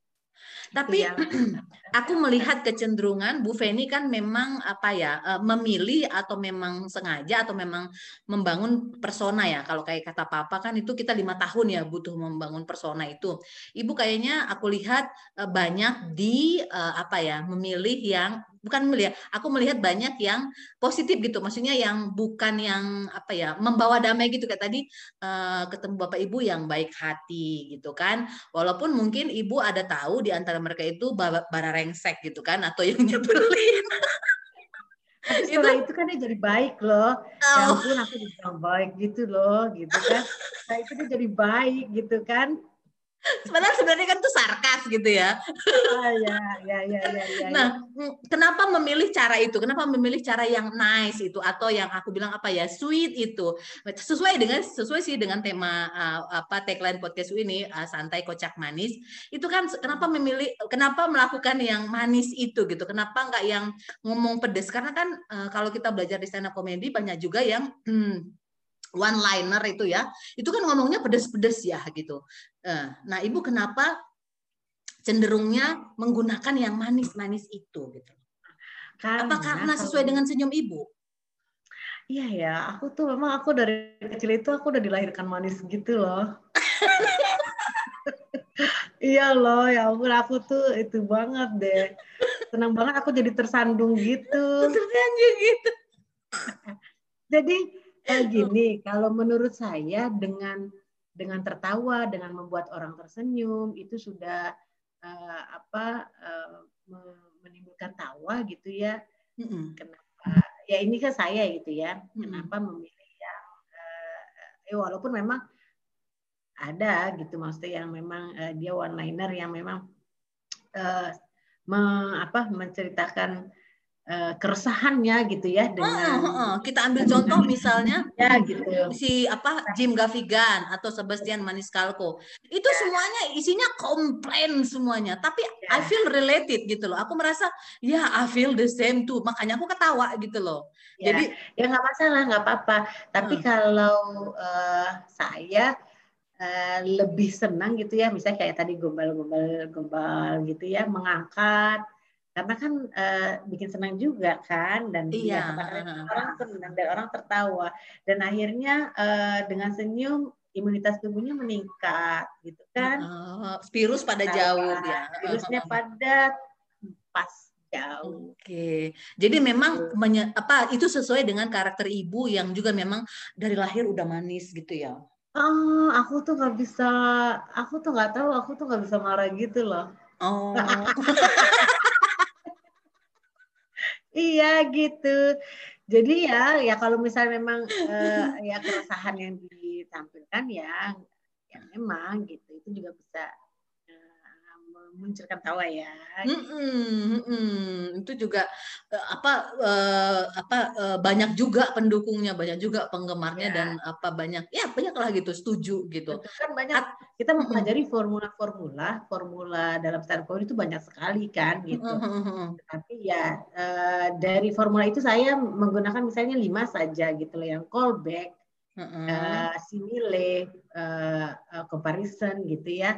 Tapi Itu yang- aku melihat kecenderungan Bu Feni kan memang apa ya eh, memilih atau memang sengaja atau memang membangun persona ya. Kalau kayak kata Papa kan itu kita lima tahun ya butuh membangun persona itu. Ibu kayaknya aku lihat eh, banyak di eh, apa ya memilih yang bukan memilih ya aku melihat banyak yang positif gitu maksudnya yang bukan yang apa ya membawa damai gitu kayak tadi eh, ketemu Bapak Ibu yang baik hati gitu kan walaupun mungkin ibu ada tahu di antara mereka itu bara, rengsek gitu kan atau yang nyebelin Tapi setelah itu kan dia jadi baik loh. Ya Oh, ampun aku dibilang baik gitu loh, gitu kan. Nah itu dia jadi baik gitu kan. Sebenarnya sebenarnya kan itu sarkas gitu ya. Ah, ya, ya, ya, ya, ya. nah mm, kenapa memilih cara itu? Kenapa memilih cara yang nice itu? Atau yang aku bilang apa ya sweet itu? Sesuai dengan sesuai sih dengan tema uh, apa tagline podcast ini uh, santai kocak manis. Itu kan kenapa memilih kenapa melakukan yang manis itu gitu? Kenapa nggak yang ngomong pedes? Karena kan uh, kalau kita belajar di stand up comedy banyak juga yang hmm, one liner itu ya itu kan ngomongnya pedes-pedes ya gitu Eh, nah ibu kenapa cenderungnya menggunakan yang manis-manis itu gitu karena, apa karena sesuai dengan senyum ibu Iya ya, aku tuh memang aku dari kecil itu aku udah dilahirkan manis gitu loh. iya loh, ya ampun aku tuh itu banget deh. Senang banget aku jadi tersandung gitu. Tersanjung gitu. Jadi eh, gini, kalau menurut saya dengan dengan tertawa, dengan membuat orang tersenyum itu sudah eh, apa me- menimbulkan tawa gitu ya. Mm-mm. Kenapa? Ya ini kan saya gitu ya. Mm-mm. Kenapa memilih yang eh, eh, walaupun memang ada gitu maksudnya yang memang eh, dia one liner yang memang eh, me- apa menceritakan keresahannya gitu ya dengan heeh. Kita ambil contoh misalnya ya gitu. si apa Jim Gaffigan atau Sebastian Maniscalco itu semuanya isinya komplain semuanya tapi I Ya. feel related gitu loh aku merasa ya I feel the same too makanya aku ketawa gitu loh Ya, jadi ya nggak masalah nggak apa-apa tapi Hmm. kalau eh, saya eh, lebih senang gitu ya misalnya kayak tadi gombal-gombal gombal gitu ya mengangkat karena kan eh, bikin senang juga kan dan Iya, ya, orang senang dan orang tertawa. Dan akhirnya eh, dengan senyum imunitas tubuhnya meningkat gitu kan? Eh, virus pada jauh ya. Virusnya pada pas jauh. Oke, jadi memang menye- apa itu sesuai dengan karakter ibu yang juga memang dari lahir udah manis gitu ya. Oh, aku tuh nggak bisa, aku tuh nggak tahu, aku tuh nggak bisa marah gitu loh. Oh, Iya gitu. Jadi ya, ya kalau misalnya memang eh, ya keresahan yang ditampilkan ya, ya memang gitu, itu juga bisa memunculkan tawa ya. Mm-mm, mm-mm. Itu juga eh, apa eh, apa eh, banyak juga pendukungnya, banyak juga penggemarnya Ya. dan apa banyak ya banyak lah gitu setuju gitu. Betul kan banyak kita mempelajari formula-formula, formula dalam stand point itu banyak sekali kan gitu. Mm-mm. Tapi ya eh, dari formula itu saya menggunakan misalnya lima saja gitu loh yang callback, Mm-mm. eh, simile, eh, eh, comparison gitu ya,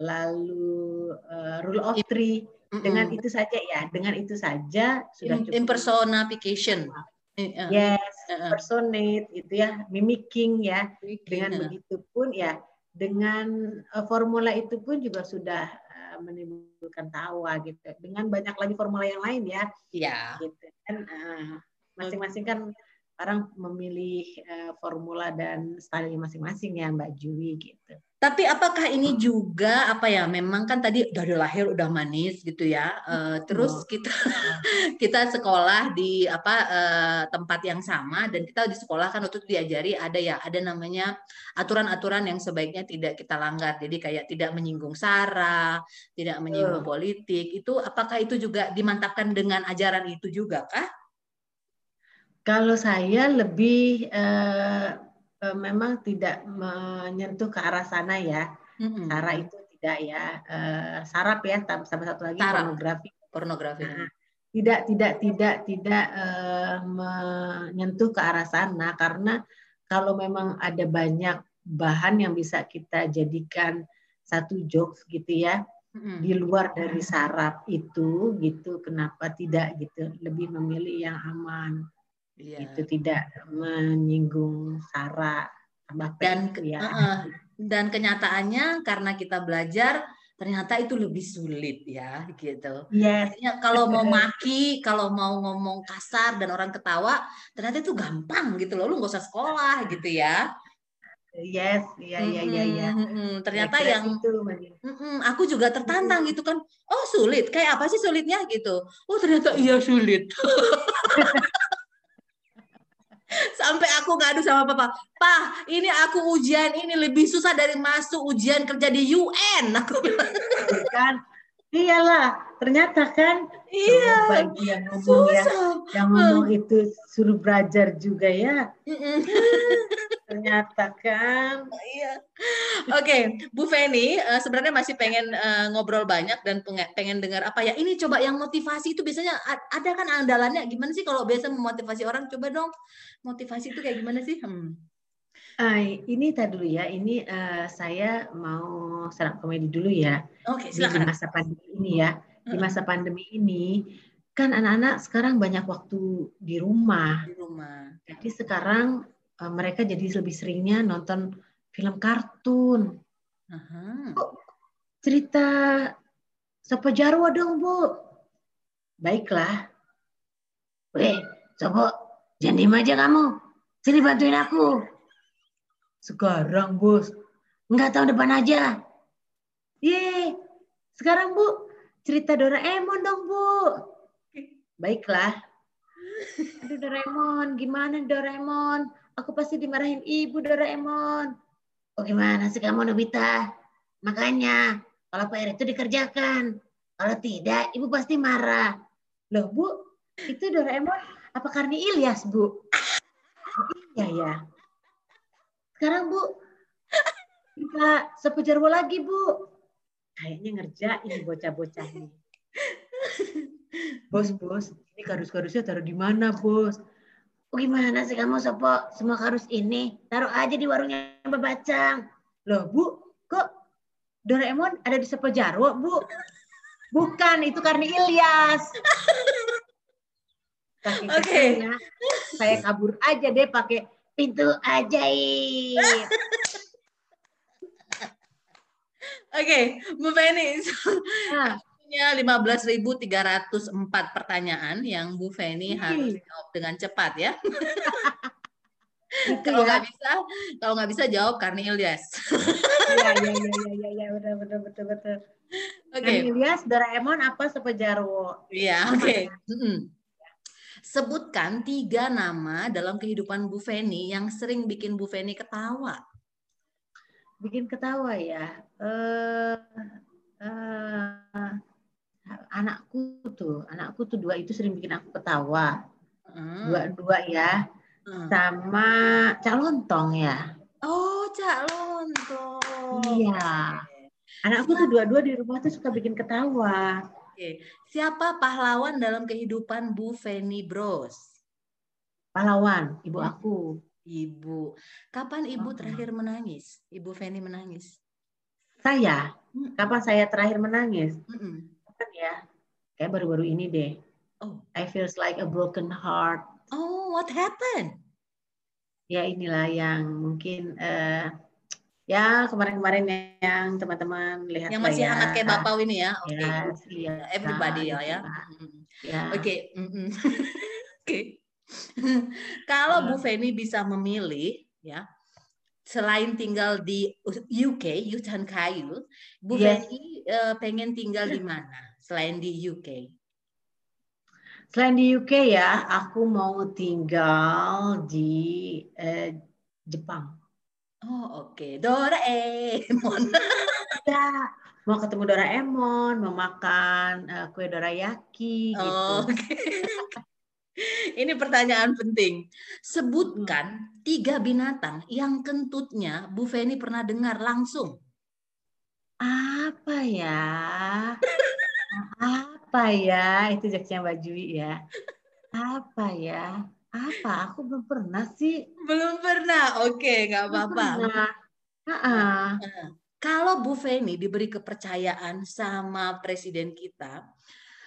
lalu eh, rule of three. Dengan itu saja ya, dengan itu saja sudah cukup. impersonification. Iya. Yes, Heeh. personate gitu ya, mimicking ya. Dengan begitu pun ya, dengan eh, formula itu pun juga sudah eh, menimbulkan tawa gitu. Dengan banyak lagi formula yang lain ya. Iya. gitu kan eh, masing-masing kan orang memilih eh, formula dan style masing-masing ya Mbak Jui gitu. Tapi apakah ini juga apa ya? Memang kan tadi dari lahir udah manis gitu ya. Eh, terus kita kita sekolah di apa eh, tempat yang sama dan kita di sekolah kan waktu itu diajari ada ya ada namanya aturan-aturan yang sebaiknya tidak kita langgar. Jadi kayak tidak menyinggung sara, tidak menyinggung politik. Itu apakah itu juga dimantapkan dengan ajaran itu juga kah? Kalau saya lebih eh, eh, memang tidak menyentuh ke arah sana ya. Sara itu tidak ya. Eh, sarap ya, sama satu lagi Sarap. pornografi. Pornografi. Nah, tidak tidak tidak tidak eh, menyentuh ke arah sana karena kalau memang ada banyak bahan yang bisa kita jadikan satu jokes gitu ya Mm-mm. di luar dari saraf itu gitu kenapa tidak gitu lebih memilih yang aman Iya. itu tidak menyinggung sara Dan ya Heeh. dan kenyataannya karena kita belajar ternyata itu lebih sulit ya gitu. yes Artinya kalau mau maki, kalau mau ngomong kasar dan orang ketawa, ternyata itu gampang gitu loh. Lu nggak usah sekolah gitu ya. yes iya iya iya iya. Ternyata Kira-kira yang itu mm-mm, aku juga tertantang gitu kan. Oh sulit, kayak apa sih sulitnya gitu? Oh ternyata iya sulit. Sampai aku ngadu sama papa, Pak, ini aku ujian ini lebih susah dari masuk ujian kerja di UN. Aku bilang, kan? Iyalah ternyata kan? Iya, Coba dia ngomong ya yang ngomong itu suruh belajar juga ya. Ternyata kan? Iya. Oke, Bu Feni, eh, sebenarnya masih pengen eh, ngobrol banyak dan penge- pengen dengar apa ya? Ini coba yang motivasi itu biasanya ada kan andalannya gimana sih kalau biasa memotivasi orang? Coba dong, motivasi itu kayak gimana sih? Hmm. Ah, ini tadi dulu ya ini eh, saya mau serang komedi dulu ya Oke, di silakan. masa pandemi ini ya di Heeh. masa pandemi ini kan anak-anak sekarang banyak waktu di rumah. di rumah. Jadi sekarang mereka jadi lebih seringnya nonton film kartun. Aha. Cerita Sopo Jarwo dong, Bu. Baiklah. Weh, Sopo, jangan diem aja kamu. Sini bantuin aku. Sekarang, Bos. Enggak tahun depan aja. Ye, sekarang, Bu. Cerita Doraemon dong, Bu. Baiklah. Aduh, Doraemon. Gimana, Doraemon? Aku pasti dimarahin ibu, Doraemon. Oh, gimana sih kamu, Nobita? Makanya, kalau PR itu dikerjakan. Kalau tidak, ibu pasti marah. Loh, Bu, itu Doraemon apa Karni Ilyas, Bu? Oh, iya ya. Sekarang, Bu, kita sepu jarwo lagi, Bu. Kayaknya ngerjain bocah-bocah nih. Bos, bos, ini kardus-kardusnya taruh di mana, bos? Oh, gimana sih kamu, Sopo? Semua kardus ini taruh aja di warungnya Mbak Bacang. Loh, Bu, kok Doraemon ada di Sopo Jarwo, Bu? Bukan, itu Karni Ilyas. Oke. Saya kabur aja deh pakai pintu ajaib. Oke, Bu Feni, Nah, punya 15.304 pertanyaan yang Bu Feni Ih. harus jawab dengan cepat ya. itu Kalau ya. nggak bisa, kalau nggak bisa jawab Karni Ilyas. Iya, iya, iya, iya, iya, iya, betul, betul, betul, betul. Oke, Karni Ilyas, Doraemon apa Sopo Jarwo? Iya, oke. ya? Mm-mm. Sebutkan tiga nama dalam kehidupan Bu Feni yang sering bikin Bu Feni ketawa. bikin ketawa ya. Eh, eh, anakku tuh, anakku tuh dua itu sering bikin aku ketawa. Hmm. Dua-dua ya, Hmm. sama Cak Lontong ya. Oh, Cak Lontong. Iya. Anakku tuh dua-dua di rumah tuh suka bikin ketawa. Oke. Siapa pahlawan dalam kehidupan Bu Feni Bros? Pahlawan, ibu Hmm. aku. Ibu. Kapan Ibu Oh. terakhir menangis? Ibu Feni menangis. Saya, Mm-mm. kapan saya terakhir menangis? Mm-mm. Kapan ya? Kayak baru-baru ini deh. Oh. I feels like a broken heart. Oh, what happened? ya inilah yang mungkin eh, ya kemarin-kemarin yang teman-teman lihat Yang masih ya. hangat kayak Bapak ini ya. Oke. Yes, iya. Everybody ya gitu ya. Mm-mm. Ya. Oke, oke. Kalau Bu Feni bisa memilih, ya, selain tinggal di UK, Hutan Kayu, Bu Yes. Feni eh, pengen tinggal di mana selain di UK? Selain di UK ya, aku mau tinggal di eh, Jepang. Oh, oke. Doraemon. Ya, mau ketemu Doraemon, mau makan eh, kue dorayaki gitu. Oh, Oke. Ini pertanyaan penting. Sebutkan tiga binatang yang kentutnya Bu Feni pernah dengar langsung. Apa ya? Apa ya? Itu jaksnya Mbak Jui ya. Apa ya? Apa? Aku belum pernah sih. Belum pernah. Oke, nggak apa-apa. Ha-ha. Kalau Bu Feni diberi kepercayaan sama presiden kita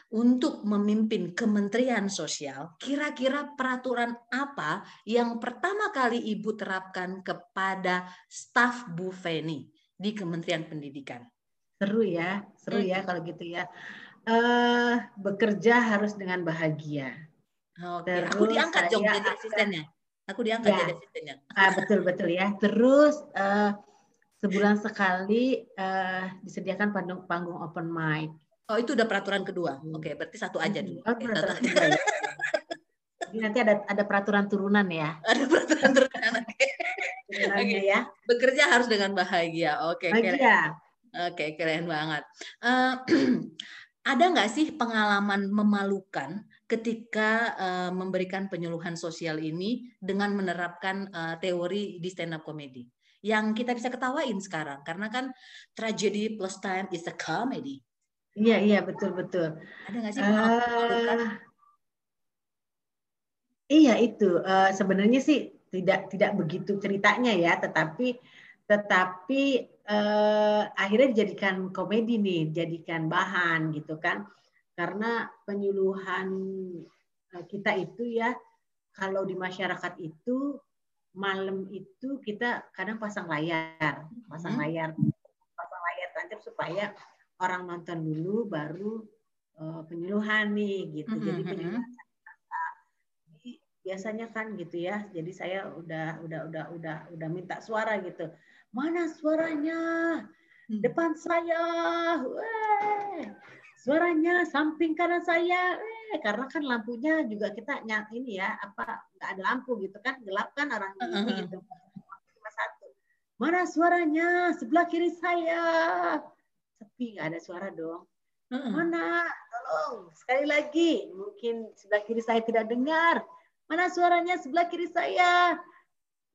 untuk memimpin Kementerian Sosial, kira-kira peraturan apa yang pertama kali Ibu terapkan kepada staf Bu Feni di Kementerian Pendidikan? Seru ya, seru ya kalau gitu ya. Eh bekerja harus dengan bahagia. Oke, aku Terus diangkat saya jadi akan- asistennya. Aku diangkat Ya. jadi asistennya. Ah, betul betul ya. Terus eh, sebulan sekali eh, disediakan panggung, panggung open mic. Oh, itu udah peraturan kedua. Oke, berarti satu aja dulu. Oh, Oke, peraturan satu- kedua ya. Jadi nanti ada ada peraturan turunan ya. Ada peraturan turunan. Oke. Turunannya ya. Bekerja harus dengan bahagia. Oke, keren. Bahagia. Oke, keren banget. Eh, ada nggak sih pengalaman memalukan ketika eh, memberikan penyuluhan sosial ini dengan menerapkan eh, teori di stand up comedy? Yang kita bisa ketawain sekarang, karena kan tragedy plus time is a comedy. Iya iya betul betul. Ada nggak sih pengalaman memalukan? Eh, iya itu Eh, sebenarnya sih tidak tidak begitu ceritanya ya, tetapi tetapi eh, akhirnya dijadikan komedi nih, jadikan bahan gitu kan. karena penyuluhan eh, kita itu ya kalau di masyarakat itu malam itu kita kadang pasang layar, pasang Hmm. layar, pasang layar tancap supaya orang nonton dulu baru eh, penyuluhan nih gitu. Mhm, Jadi mhm. penyuluhan biasanya kan gitu ya. Jadi saya udah udah udah udah udah minta suara gitu. Mana suaranya? Hmm. depan saya, weh, suaranya samping kanan saya, weh, karena kan lampunya juga kita nyat ini ya, apa nggak ada lampu gitu kan, gelap kan orang ini Uh-uh. gitu. Cuma satu. Mana suaranya? Sebelah kiri saya. Sepi nggak ada suara dong. Heeh. Mana? Tolong sekali lagi. Mungkin sebelah kiri saya tidak dengar. Mana suaranya sebelah kiri saya?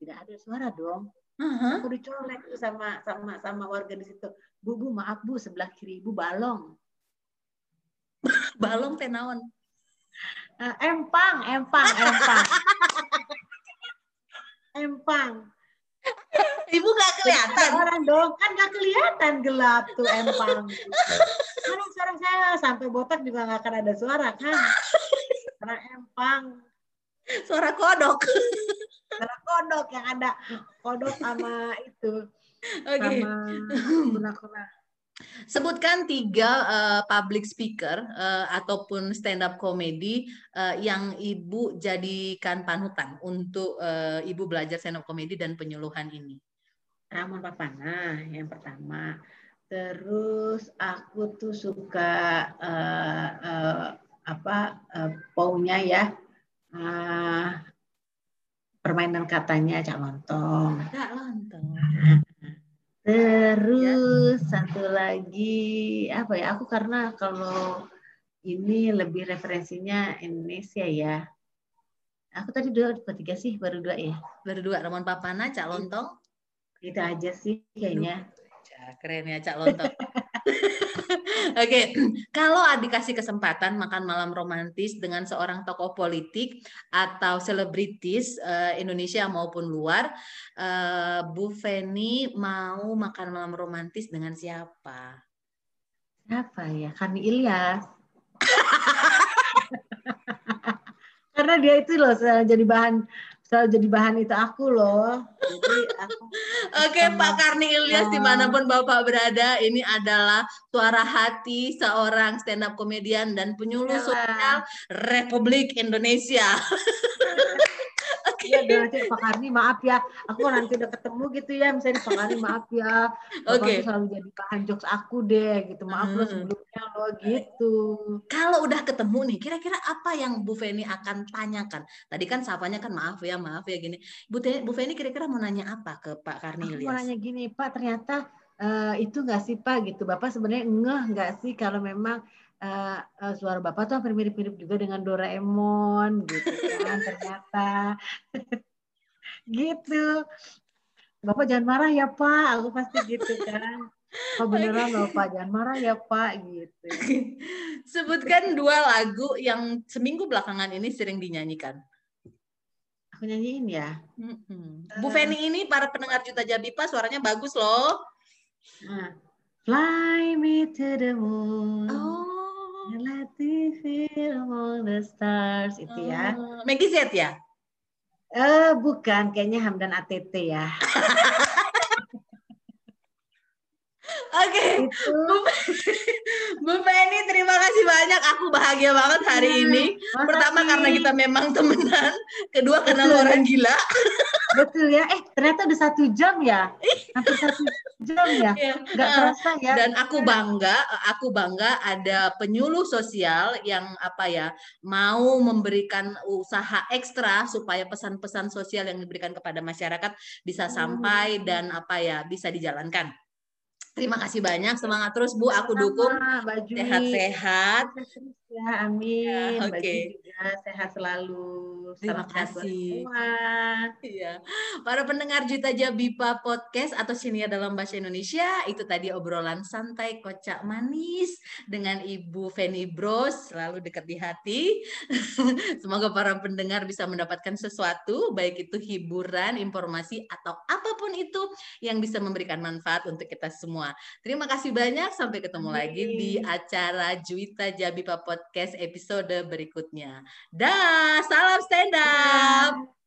Tidak ada suara dong Heeh. aku dicolek tuh sama sama sama warga di situ. Bu, bu, maaf bu, sebelah kiri ibu balong. Balong tenaon. Eh, empang, empang, empang. empang. Ibu nggak kelihatan. Orang dong, kan nggak kelihatan gelap tuh empang. Mana suara saya sampai botak juga nggak akan ada suara kan? Karena empang, Suara kodok. Karena kodok yang ada kodok sama itu Oke. sama kuna-kuna. Sebutkan tiga eh, public speaker eh, ataupun stand up comedy eh, yang ibu jadikan panutan untuk eh, ibu belajar stand up comedy dan penyuluhan ini. Ramon Papana yang pertama. Terus aku tuh suka eh, eh, apa eh, paunya ya eh, permainan katanya Cak Lontong. Kak Lontong. Terus satu lagi apa ya? Aku karena kalau ini lebih referensinya Indonesia ya. Aku tadi dua, dua tiga sih baru dua ya. Berdua Ramon Papana, Cak Lontong. Itu aja sih kayaknya. Ya, keren ya Cak Lontong. Oke, kalau dikasih kesempatan makan malam romantis dengan seorang tokoh politik atau selebritis eh, Indonesia maupun luar, eh, Bu Feni mau makan malam romantis dengan siapa? Siapa ya? Kani Ilyas. Karena dia itu loh selalu jadi bahan selalu jadi bahan itu aku loh. Jadi aku Oke, Sama- Pak Karni Ilyas Ya. di mana pun Bapak berada, ini adalah suara hati seorang stand up komedian dan penyuluh Yalah. sosial Republik Indonesia. Iya dong, nanti Pak Karni maaf ya. Aku nanti udah ketemu gitu ya, misalnya Pak Karni maaf ya. Oke. tuh selalu jadi bahan jokes aku deh gitu. Maaf Hmm. sebelumnya loh gitu. kalau udah ketemu nih, kira-kira apa yang Bu Feni akan tanyakan? Tadi kan sapanya kan maaf ya, maaf ya gini. Bu, Bu Feni kira-kira mau nanya apa ke Pak Karni Aku mau nanya gini, Pak ternyata eh, itu nggak sih Pak gitu. Bapak sebenarnya ngeh nggak sih kalau memang eh, eh, suara Bapak tuh hampir mirip-mirip juga dengan Doraemon gitu kan ternyata. gitu. Bapak jangan marah ya Pak, aku pasti gitu kan. Oh beneran loh Pak, jangan marah ya Pak gitu. Sebutkan dua lagu yang seminggu belakangan ini sering dinyanyikan. Aku nyanyiin ya. Mm-mm. Bu Feni ini para pendengar Juta Jabipa suaranya bagus loh. Nah, Fly me to the moon. Oh. Let me feel among the stars itu ya. Oh. Maggie Z ya? Eh bukan, kayaknya Hamdan ATT ya. Oke. Bu, Feni terima kasih banyak. Aku bahagia banget hari Iya, ini. Pertama makasih. karena kita memang temenan. Kedua karena lu orang gila. betul ya. Eh ternyata udah satu jam ya. Hampir satu jam ya. Nggak Ah, terasa ya. Dan aku bangga, aku bangga ada penyuluh sosial yang apa ya mau memberikan usaha ekstra supaya pesan-pesan sosial yang diberikan kepada masyarakat bisa sampai dan apa ya bisa dijalankan. Terima kasih banyak, semangat terus Bu, aku dukung Sama, sehat-sehat. Ya, amin. Ya, oke. Jui juga sehat selalu. Terima buat kasih. semua. Iya. Para pendengar Juta Jabipa Podcast atau siniar dalam bahasa Indonesia, itu tadi obrolan santai kocak manis dengan Ibu Feni Bros, selalu dekat di hati. Semoga para pendengar bisa mendapatkan sesuatu, baik itu hiburan, informasi, atau apa pun itu yang bisa memberikan manfaat untuk kita semua. Semua. Terima kasih banyak. Sampai ketemu Amin. lagi di acara Juwita Jabipa Podcast episode berikutnya. Dah, salam stand up.